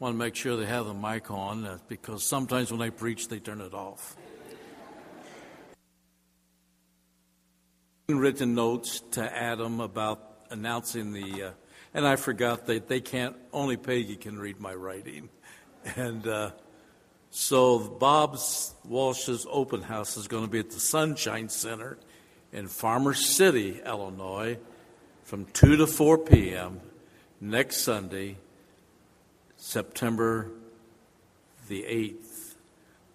want to make sure they have the mic on uh, because sometimes when I preach, they turn it off. Written notes to Adam about announcing the, uh, and I forgot that they can't, only Peggy can read my writing. And uh, so Bob's Walsh's open house is going to be at the Sunshine Center in Farmer City, Illinois, from 2 to 4 p.m. next Sunday, September the 8th.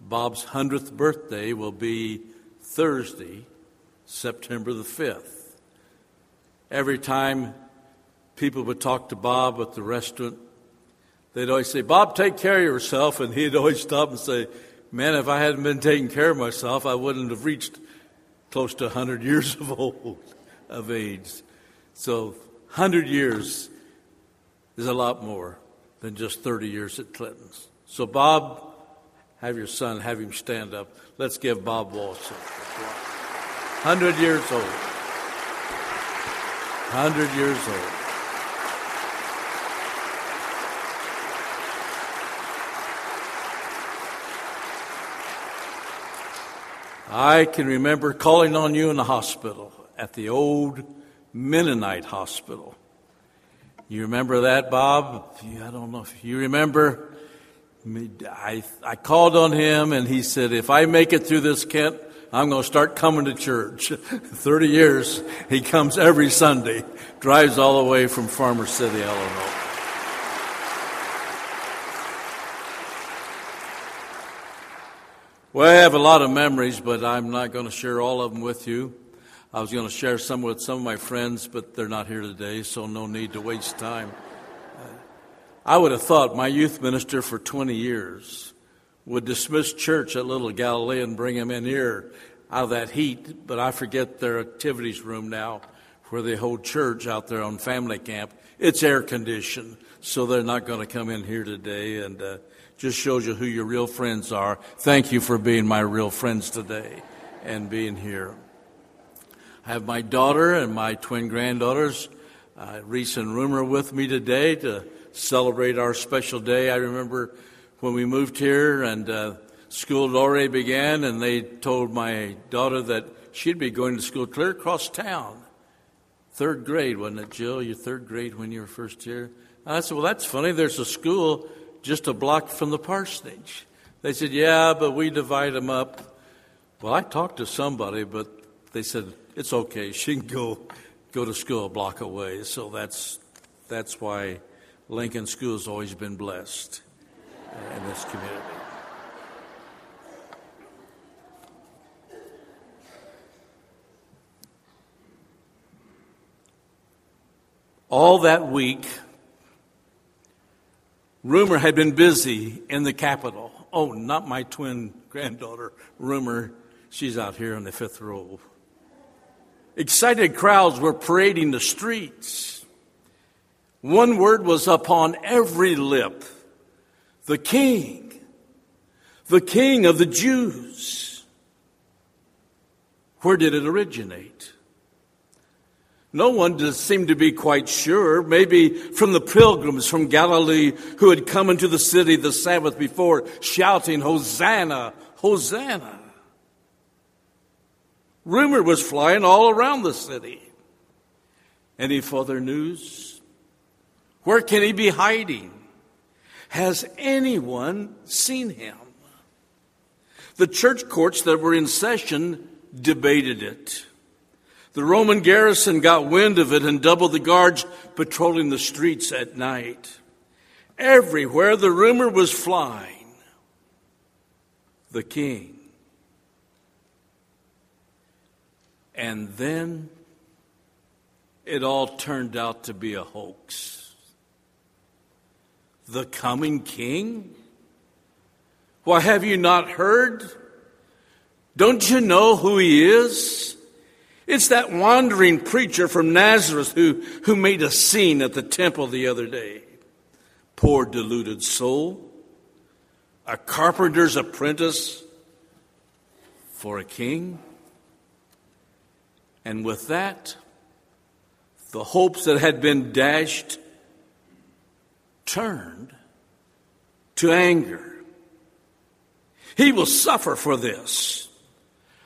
Bob's 100th birthday will be Thursday, September the 5th. Every time people would talk to Bob at the restaurant, they'd always say, Bob, take care of yourself. And he'd always stop and say, Man, if I hadn't been taking care of myself, I wouldn't have reached close to 100 years of old of age. So 100 years is a lot more than just 30 years at Clinton's. So Bob, have your son, have him stand up. Let's give Bob Walsh 100 years old. 100 years old. I can remember calling on you in the hospital at the old Mennonite hospital. You remember that, Bob? I don't know if you remember. I, I called on him and he said, if I make it through this, Kent, I'm going to start coming to church. 30 years, he comes every Sunday, drives all the way from Farmer City, Illinois. Well, I have a lot of memories, but I'm not going to share all of them with you. I was going to share some with some of my friends, but they're not here today, so no need to waste time. I would have thought my youth minister for 20 years would dismiss church at Little Galilee and bring him in here out of that heat, but I forget their activities room now where they hold church out there on family camp. It's air conditioned, so they're not going to come in here today. And uh, just shows you who your real friends are. Thank you for being my real friends today and being here. I have my daughter and my twin granddaughters, uh, Reese and Rumor, with me today to celebrate our special day. I remember when we moved here and uh, school had already began, and they told my daughter that she'd be going to school clear across town. Third grade, wasn't it, Jill? Your third grade when you were first here? I said, Well, that's funny. There's a school just a block from the parsonage. They said, Yeah, but we divide them up. Well, I talked to somebody, but they said, It's okay. She can go, go to school a block away. So that's, that's why Lincoln School has always been blessed in this community. All that week, Rumor had been busy in the Capitol. Oh, not my twin granddaughter, Rumor. She's out here in the fifth row. Excited crowds were parading the streets. One word was upon every lip the King, the King of the Jews. Where did it originate? No one seemed to be quite sure. Maybe from the pilgrims from Galilee who had come into the city the Sabbath before, shouting, Hosanna, Hosanna. Rumor was flying all around the city. Any further news? Where can he be hiding? Has anyone seen him? The church courts that were in session debated it. The Roman garrison got wind of it and doubled the guards patrolling the streets at night. Everywhere the rumor was flying the king. And then it all turned out to be a hoax. The coming king? Why, have you not heard? Don't you know who he is? It's that wandering preacher from Nazareth who, who made a scene at the temple the other day. Poor deluded soul. A carpenter's apprentice for a king. And with that, the hopes that had been dashed turned to anger. He will suffer for this.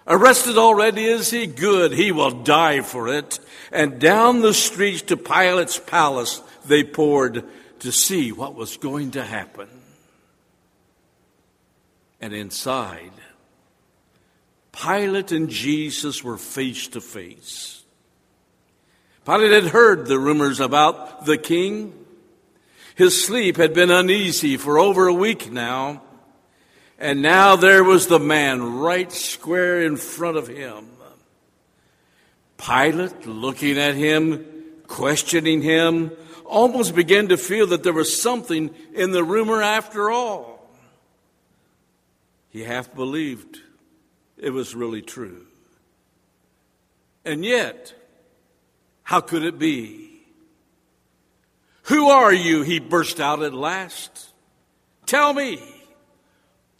Arrested already is he? Good. He will die for it. And down the streets to Pilate's palace they poured to see what was going to happen. And inside, Pilate and Jesus were face to face. Pilate had heard the rumors about the king. His sleep had been uneasy for over a week now. And now there was the man right square in front of him. Pilate, looking at him, questioning him, almost began to feel that there was something in the rumor after all. He half believed it was really true. And yet, how could it be? Who are you? He burst out at last. Tell me,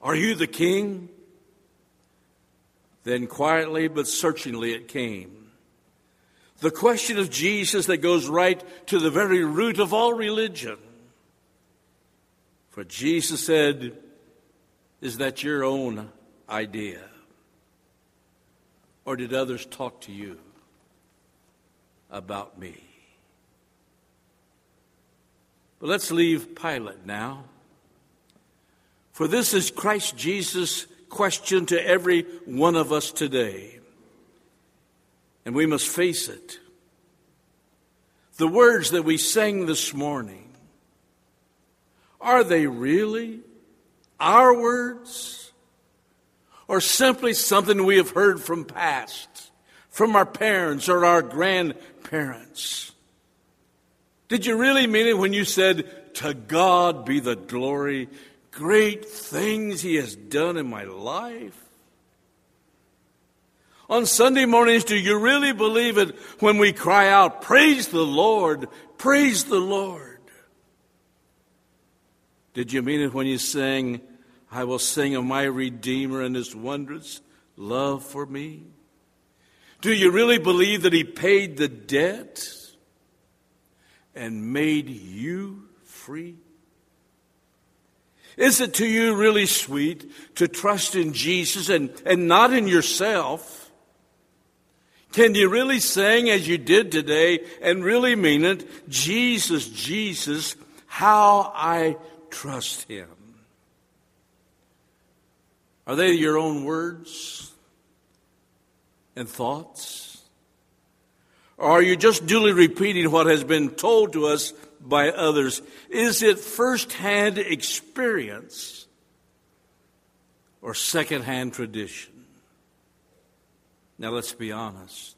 are you the king? Then quietly but searchingly it came. The question of Jesus that goes right to the very root of all religion. For Jesus said, Is that your own idea? Or did others talk to you about me? But let's leave Pilate now. For this is Christ Jesus' question to every one of us today. And we must face it. The words that we sang this morning, are they really our words? Or simply something we have heard from past, from our parents or our grandparents? Did you really mean it when you said, To God be the glory, great things He has done in my life? On Sunday mornings, do you really believe it when we cry out, Praise the Lord, praise the Lord? Did you mean it when you sang, I will sing of my Redeemer and his wondrous love for me. Do you really believe that he paid the debt and made you free? Is it to you really sweet to trust in Jesus and, and not in yourself? Can you really sing as you did today and really mean it? Jesus, Jesus, how I trust him. Are they your own words and thoughts? Or are you just duly repeating what has been told to us by others? Is it firsthand experience or secondhand tradition? Now let's be honest.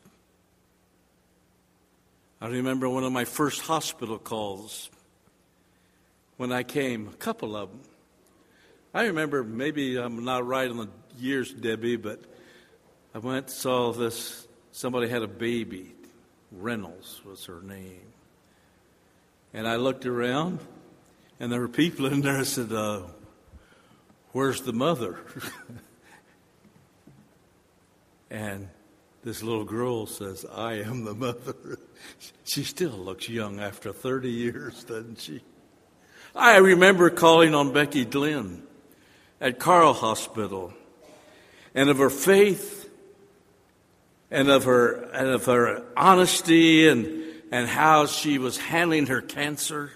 I remember one of my first hospital calls when I came, a couple of them. I remember, maybe I'm not right on the years, Debbie, but I went and saw this. Somebody had a baby. Reynolds was her name. And I looked around, and there were people in there. I said, uh, Where's the mother? and this little girl says, I am the mother. she still looks young after 30 years, doesn't she? I remember calling on Becky Glenn at Carle Hospital and of her faith and of her, and of her honesty and, and how she was handling her cancer.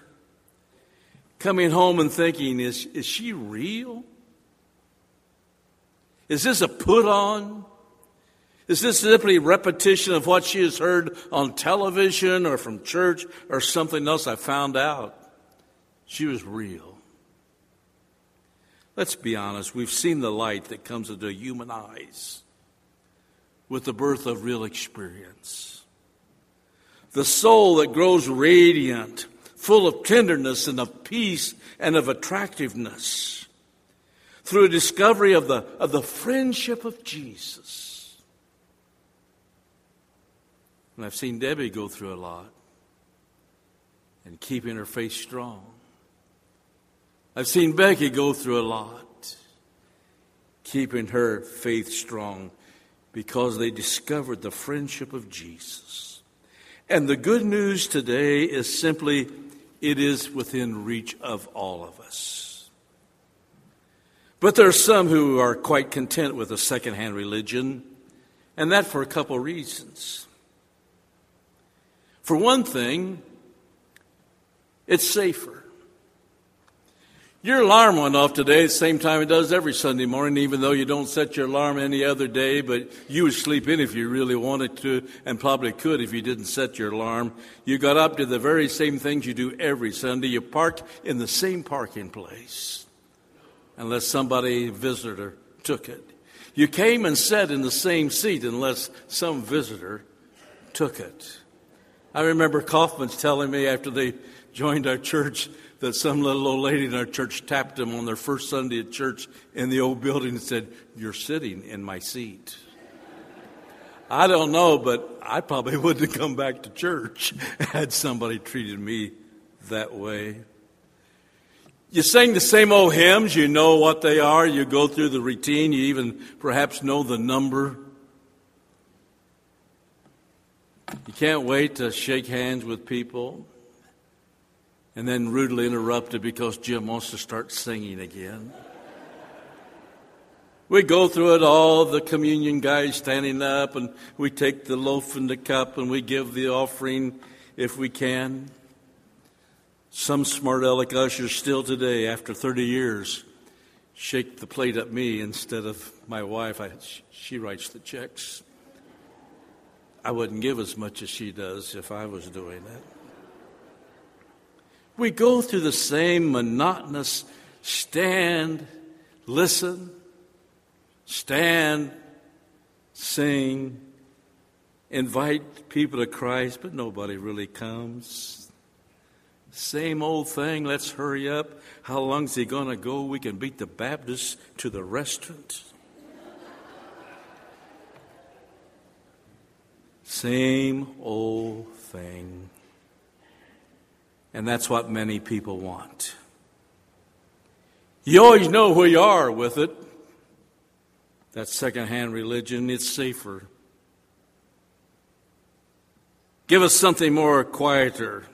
Coming home and thinking, is, is she real? Is this a put on? Is this simply repetition of what she has heard on television or from church or something else? I found out she was real. Let's be honest, we've seen the light that comes into human eyes with the birth of real experience. The soul that grows radiant, full of tenderness and of peace and of attractiveness through a discovery of the, of the friendship of Jesus. And I've seen Debbie go through a lot and keeping her faith strong. I've seen Becky go through a lot, keeping her faith strong because they discovered the friendship of Jesus. And the good news today is simply it is within reach of all of us. But there are some who are quite content with a second-hand religion, and that for a couple reasons. For one thing, it's safer. Your alarm went off today at the same time it does every Sunday morning, even though you don't set your alarm any other day, but you would sleep in if you really wanted to, and probably could if you didn't set your alarm. You got up to the very same things you do every Sunday. You parked in the same parking place, unless somebody, visitor, took it. You came and sat in the same seat unless some visitor took it. I remember Kaufman's telling me after they joined our church that some little old lady in our church tapped them on their first Sunday at church in the old building and said, You're sitting in my seat. I don't know, but I probably wouldn't have come back to church had somebody treated me that way. You sing the same old hymns, you know what they are, you go through the routine, you even perhaps know the number. You can't wait to shake hands with people and then rudely interrupted because Jim wants to start singing again. We go through it all, the communion guys standing up, and we take the loaf and the cup and we give the offering if we can. Some smart aleck ushers still today, after 30 years, shake the plate at me instead of my wife. I, she writes the checks. I wouldn't give as much as she does if I was doing that. We go through the same monotonous stand, listen, stand, sing, invite people to Christ, but nobody really comes. Same old thing, let's hurry up. How long's he going to go? We can beat the Baptists to the restaurant. Same old thing. And that's what many people want. You always know who you are with it. That secondhand religion, it's safer. Give us something more quieter,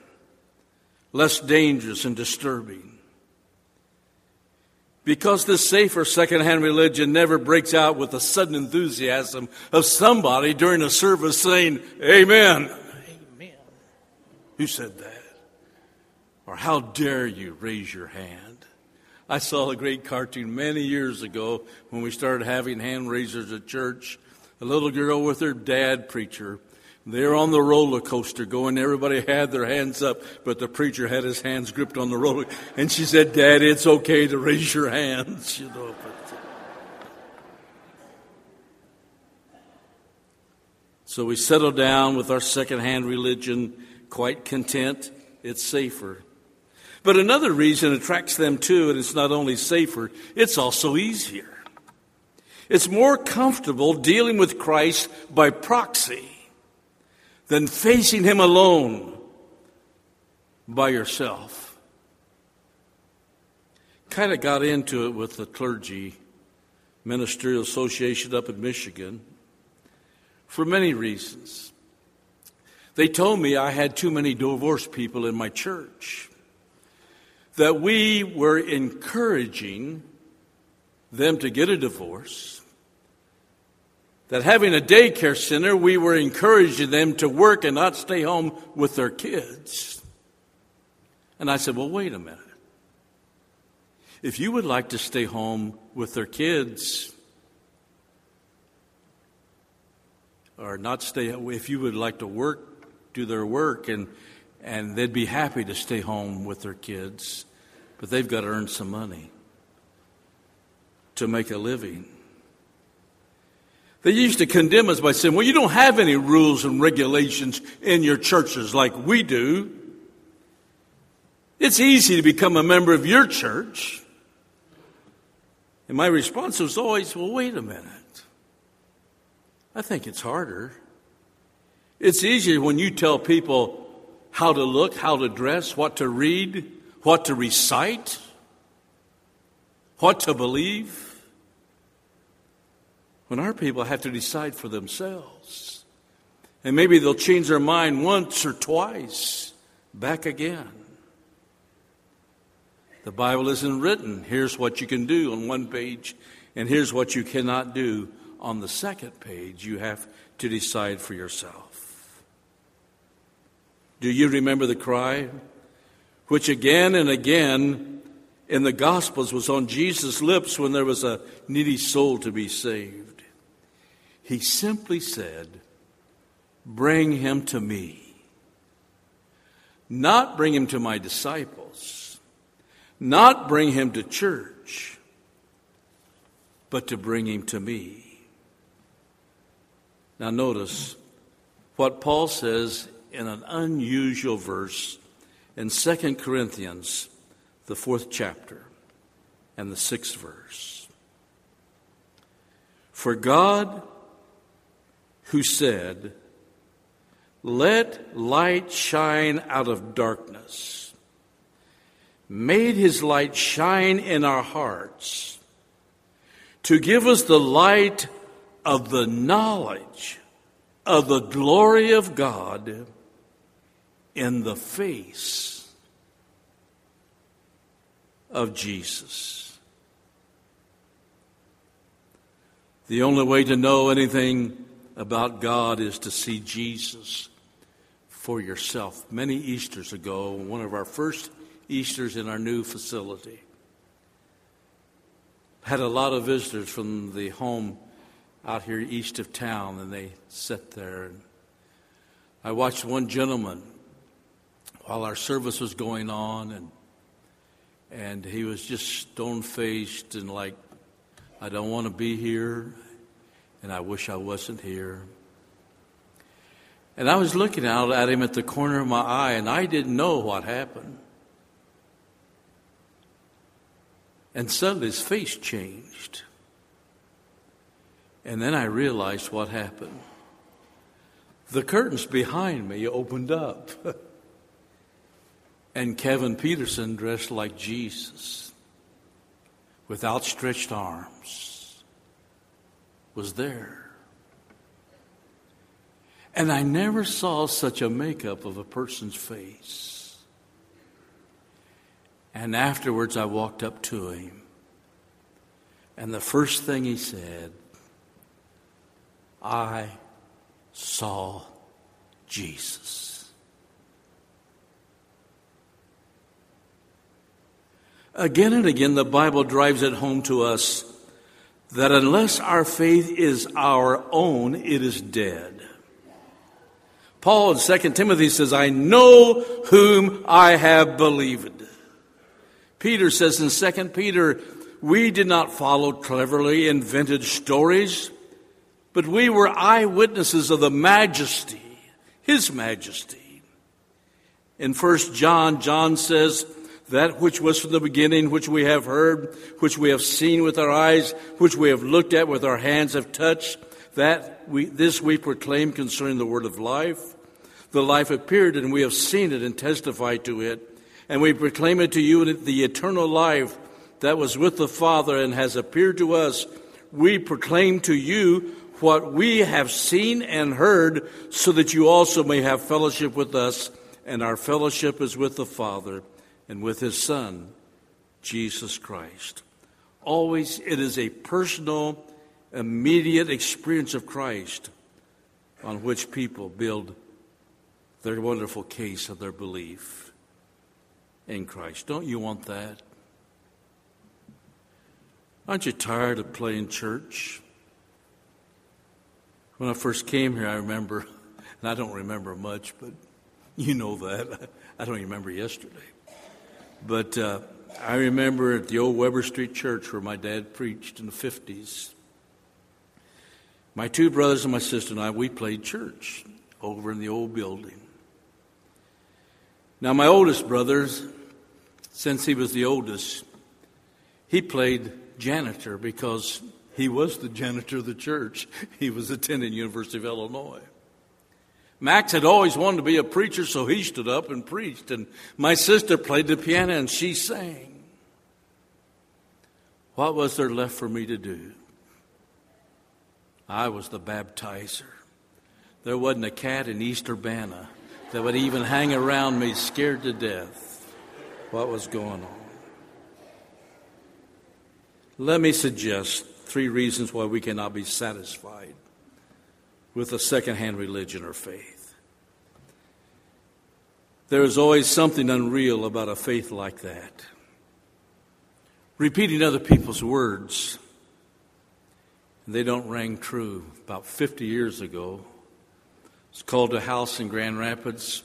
less dangerous and disturbing. Because this safer secondhand religion never breaks out with the sudden enthusiasm of somebody during a service saying, Amen. Amen. Who said that? Or how dare you raise your hand? I saw a great cartoon many years ago when we started having hand raisers at church. A little girl with her dad preacher. They're on the roller coaster going. Everybody had their hands up, but the preacher had his hands gripped on the roller. And she said, Dad, it's okay to raise your hands, you know. But, uh, so we settled down with our second-hand religion, quite content. It's safer. But another reason attracts them too, and it's not only safer, it's also easier. It's more comfortable dealing with Christ by proxy than facing Him alone by yourself. Kind of got into it with the clergy ministerial association up in Michigan for many reasons. They told me I had too many divorced people in my church that we were encouraging them to get a divorce, that having a daycare center, we were encouraging them to work and not stay home with their kids. And I said, Well, wait a minute. If you would like to stay home with their kids, or not stay, if you would like to work, do their work, and and they'd be happy to stay home with their kids, but they've got to earn some money to make a living. They used to condemn us by saying, well, you don't have any rules and regulations in your churches like we do. It's easy to become a member of your church. And my response was always, well, wait a minute. I think it's harder. It's easier when you tell people how to look, how to dress, what to read, what to recite, what to believe. When our people have to decide for themselves. And maybe they'll change their mind once or twice, back again. The Bible isn't written. Here's what you can do on one page, and here's what you cannot do on the second page. You have to decide for yourself. Do you remember the cry? Which again and again in the Gospels was on Jesus' lips when there was a needy soul to be saved. He simply said, Bring him to me. Not bring him to my disciples, not bring him to church, but to bring him to me. Now, notice what Paul says in an unusual verse in 2 Corinthians, the fourth chapter, and the sixth verse. For God, who said, Let light shine out of darkness, made his light shine in our hearts to give us the light of the knowledge of the glory of God in the face of Jesus. The only way to know anything about God is to see Jesus for yourself. Many Easters ago, one of our first Easters in our new facility, had a lot of visitors from the home out here east of town, and they sat there. I watched one gentleman while our service was going on, and and he was just stone faced and like, I don't want to be here, and I wish I wasn't here. And I was looking out at him at the corner of my eye, and I didn't know what happened. And suddenly his face changed. And then I realized what happened. The curtains behind me opened up. and Kevin Peterson, dressed like Jesus, with outstretched arms, was there. And I never saw such a makeup of a person's face. And afterwards, I walked up to him. And the first thing he said, I saw Jesus. Again and again, the Bible drives it home to us that unless our faith is our own, it is dead. Paul in 2 Timothy says, I know whom I have believed. Peter says in 2 Peter, we did not follow cleverly invented stories, but we were eyewitnesses of the majesty, his majesty. In 1 John, John says, that which was from the beginning, which we have heard, which we have seen with our eyes, which we have looked at with our hands have touched, that we, this we proclaim concerning the word of life. The life appeared and we have seen it and testified to it. And we proclaim it to you the eternal life that was with the Father and has appeared to us. We proclaim to you what we have seen and heard so that you also may have fellowship with us. And our fellowship is with the Father and with his Son, Jesus Christ. Always, it is a personal, immediate experience of Christ on which people build their wonderful case of their belief in Christ. Don't you want that? Aren't you tired of playing church? When I first came here, I remember, and I don't remember much, but you know that. I don't remember yesterday. But uh, I remember at the old Weber Street Church where my dad preached in the 50s. My two brothers and my sister and I, we played church over in the old building. Now, my oldest brother, since he was the oldest, he played janitor because he was the janitor of the church. He was attending University of Illinois. Max had always wanted to be a preacher, so he stood up and preached. And my sister played the piano and she sang. What was there left for me to do? I was the baptizer. There wasn't a cat in East Urbana that would even hang around me scared to death what was going on. Let me suggest three reasons why we cannot be satisfied with a secondhand religion or faith. There is always something unreal about a faith like that. Repeating other people's words, they don't ring true. About 50 years ago, it's called a house in Grand Rapids.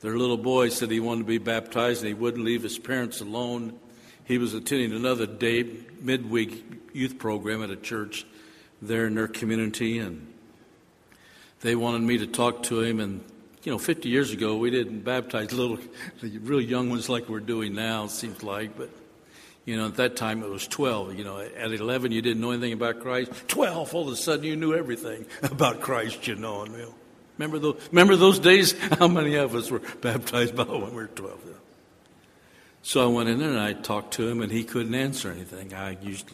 Their little boy said he wanted to be baptized and he wouldn't leave his parents alone. He was attending another day midweek youth program at a church there in their community, and they wanted me to talk to him. And you know, 50 years ago, we didn't baptize little, the really young ones like we're doing now. It seems like, but you know, at that time it was 12. You know, at 11 you didn't know anything about Christ. 12, all of a sudden you knew everything about Christ. You know, and you know, remember those? Remember those days? How many of us were baptized by when we were 12? So I went in there and I talked to him, and he couldn't answer anything. I usually,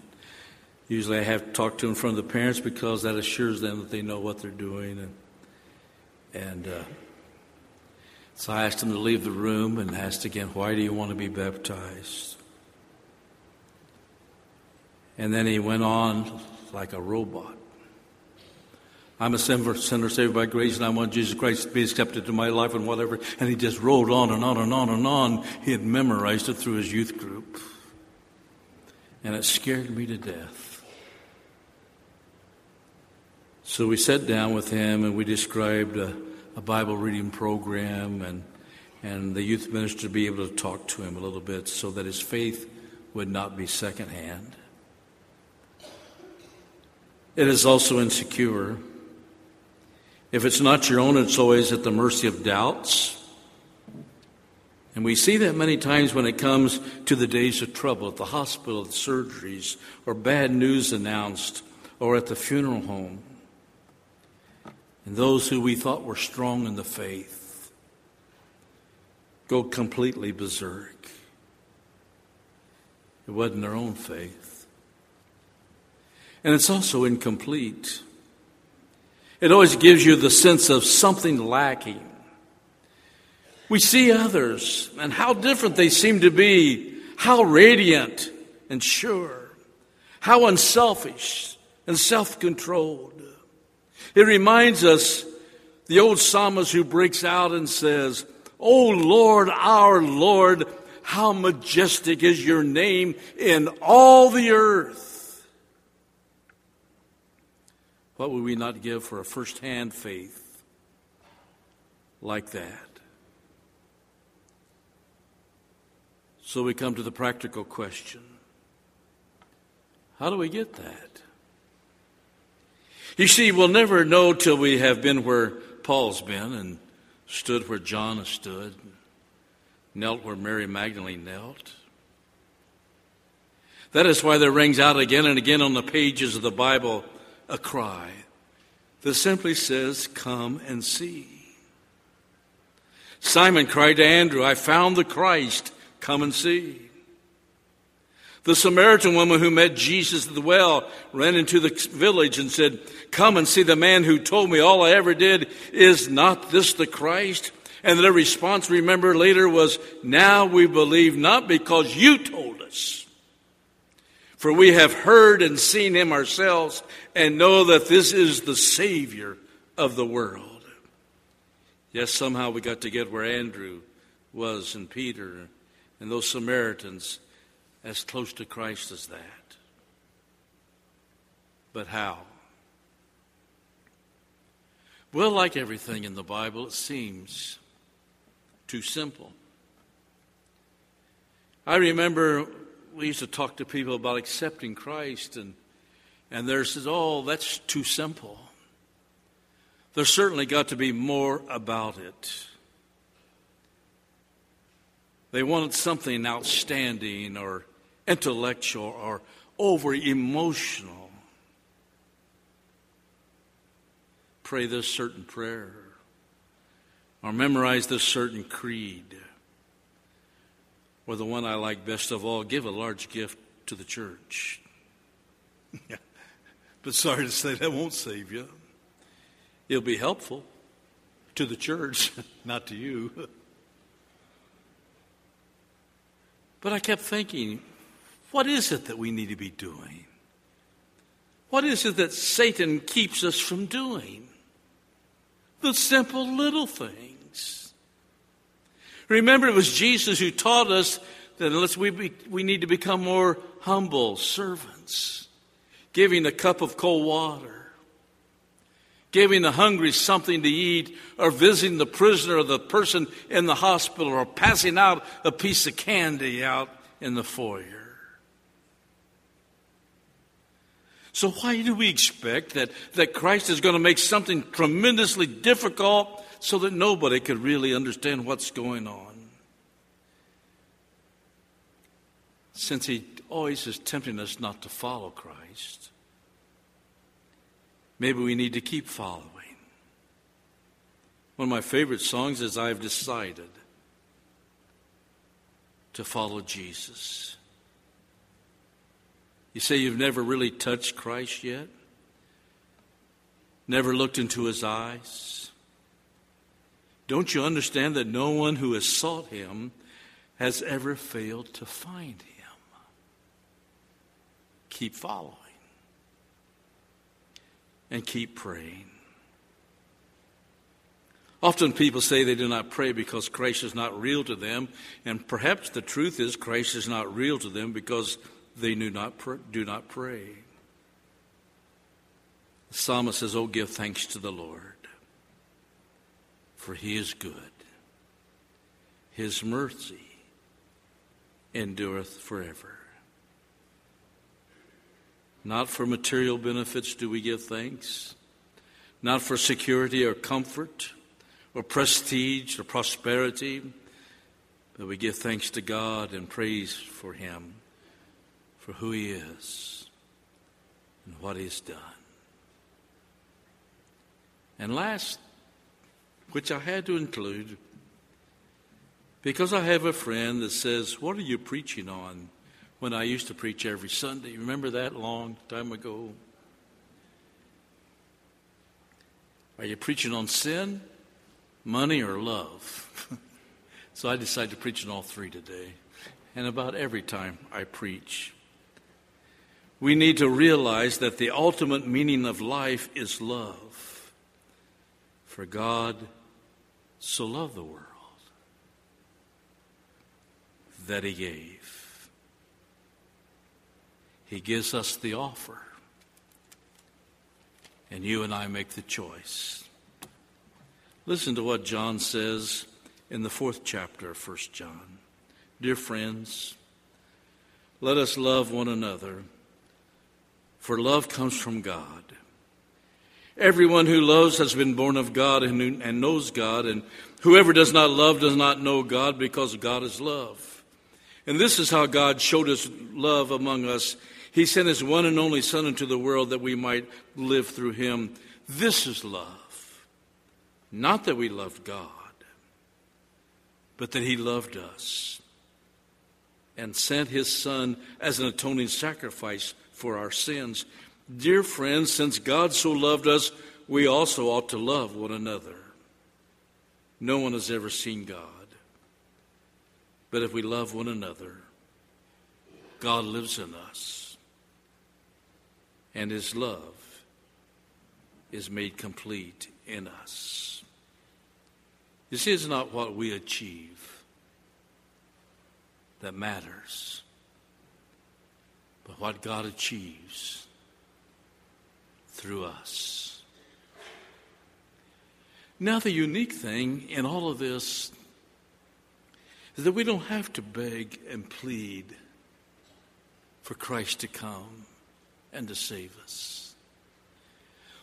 usually I have to talk to him in front of the parents because that assures them that they know what they're doing. And, and uh, so I asked him to leave the room and asked again, Why do you want to be baptized? And then he went on like a robot. I'm a sinner, sinner saved by grace, and I want Jesus Christ to be accepted to my life and whatever. And he just rolled on and on and on and on. He had memorized it through his youth group. And it scared me to death. So we sat down with him and we described a Bible reading program and, and the youth minister to be able to talk to him a little bit so that his faith would not be secondhand. It is also insecure. If it's not your own, it's always at the mercy of doubts. And we see that many times when it comes to the days of trouble at the hospital, at surgeries, or bad news announced, or at the funeral home. And those who we thought were strong in the faith go completely berserk. It wasn't their own faith. And it's also incomplete. It always gives you the sense of something lacking. We see others and how different they seem to be, how radiant and sure, how unselfish and self controlled. It reminds us the old psalmist who breaks out and says, O Lord, our Lord, how majestic is your name in all the earth. What would we not give for a first hand faith like that? So we come to the practical question How do we get that? You see, we'll never know till we have been where Paul's been and stood where John has stood, knelt where Mary Magdalene knelt. That is why there rings out again and again on the pages of the Bible a cry that simply says, Come and see. Simon cried to Andrew, I found the Christ, come and see. The Samaritan woman who met Jesus at the well ran into the village and said, Come and see the man who told me all I ever did. Is not this the Christ? And their response, remember later, was, Now we believe not because you told us, for we have heard and seen him ourselves and know that this is the Savior of the world. Yes, somehow we got to get where Andrew was and Peter and those Samaritans as close to Christ as that. But how? Well, like everything in the Bible, it seems too simple. I remember we used to talk to people about accepting Christ, and, and there says, oh, that's too simple. There's certainly got to be more about it. They wanted something outstanding or intellectual or over emotional. Pray this certain prayer or memorize this certain creed or the one I like best of all, give a large gift to the church. but sorry to say, that won't save you. It'll be helpful to the church, not to you. But I kept thinking, What is it that we need to be doing? What is it that Satan keeps us from doing? The simple little things. Remember, it was Jesus who taught us that unless we, be, we need to become more humble servants, giving a cup of cold water, giving the hungry something to eat, or visiting the prisoner or the person in the hospital, or passing out a piece of candy out in the foyer. So, why do we expect that, that Christ is going to make something tremendously difficult so that nobody could really understand what's going on? Since He always is tempting us not to follow Christ, maybe we need to keep following. One of my favorite songs is I've decided to follow Jesus. You say you've never really touched Christ yet? Never looked into his eyes? Don't you understand that no one who has sought him has ever failed to find him? Keep following and keep praying. Often people say they do not pray because Christ is not real to them, and perhaps the truth is Christ is not real to them because they do not, pr- do not pray. The psalmist says, Oh, give thanks to the Lord, for he is good. His mercy endureth forever. Not for material benefits do we give thanks, not for security or comfort or prestige or prosperity, but we give thanks to God and praise for Him for who He is and what He's done. And last, which I had to include, because I have a friend that says, What are you preaching on? When I used to preach every Sunday. Remember that long time ago? Are you preaching on sin, money, or love? so I decided to preach on all three today. And about every time I preach, we need to realize that the ultimate meaning of life is love. For God so loved the world that He gave. He gives us the offer, and you and I make the choice. Listen to what John says in the fourth chapter of 1 John. Dear friends, let us love one another for love comes from God. Everyone who loves has been born of God and, knows God, and whoever does not love does not know God because God is love. And this is how God showed us love among us. He sent his one and only Son into the world that we might live through him. This is love. Not that we loved God, but that he loved us and sent his Son as an atoning sacrifice for our sins. Dear friends, since God so loved us, we also ought to love one another. No one has ever seen God. But if we love one another, God lives in us. And his love is made complete in us. This is not what we achieve that matters but what God achieves through us. Now, the unique thing in all of this is that we don't have to beg and plead for Christ to come and to save us.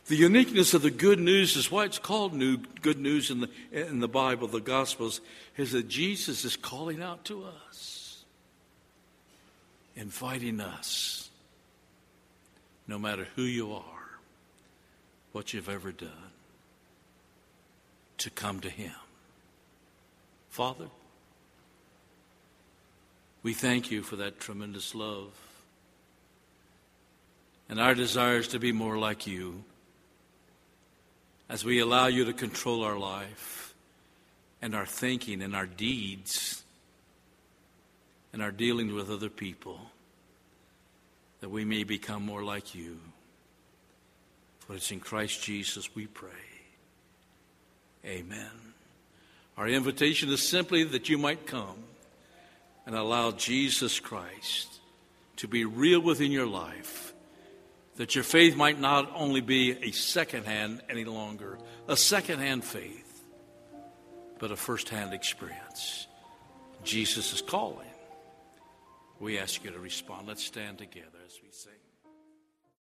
The uniqueness of the good news is why it's called new good news in the in the Bible, the Gospels, is that Jesus is calling out to us inviting us, no matter who you are, what you've ever done, to come to Him. Father, we thank you for that tremendous love. And our desire is to be more like you as we allow you to control our life and our thinking and our deeds and our dealing with other people. that we may become more like you. For it's in Christ Jesus we pray. Amen. Our invitation is simply that you might come and allow Jesus Christ to be real within your life, that your faith might not only be a second hand any longer, a second hand faith, but a first hand experience. Jesus is calling. We ask you to respond. Let's stand together as we sing.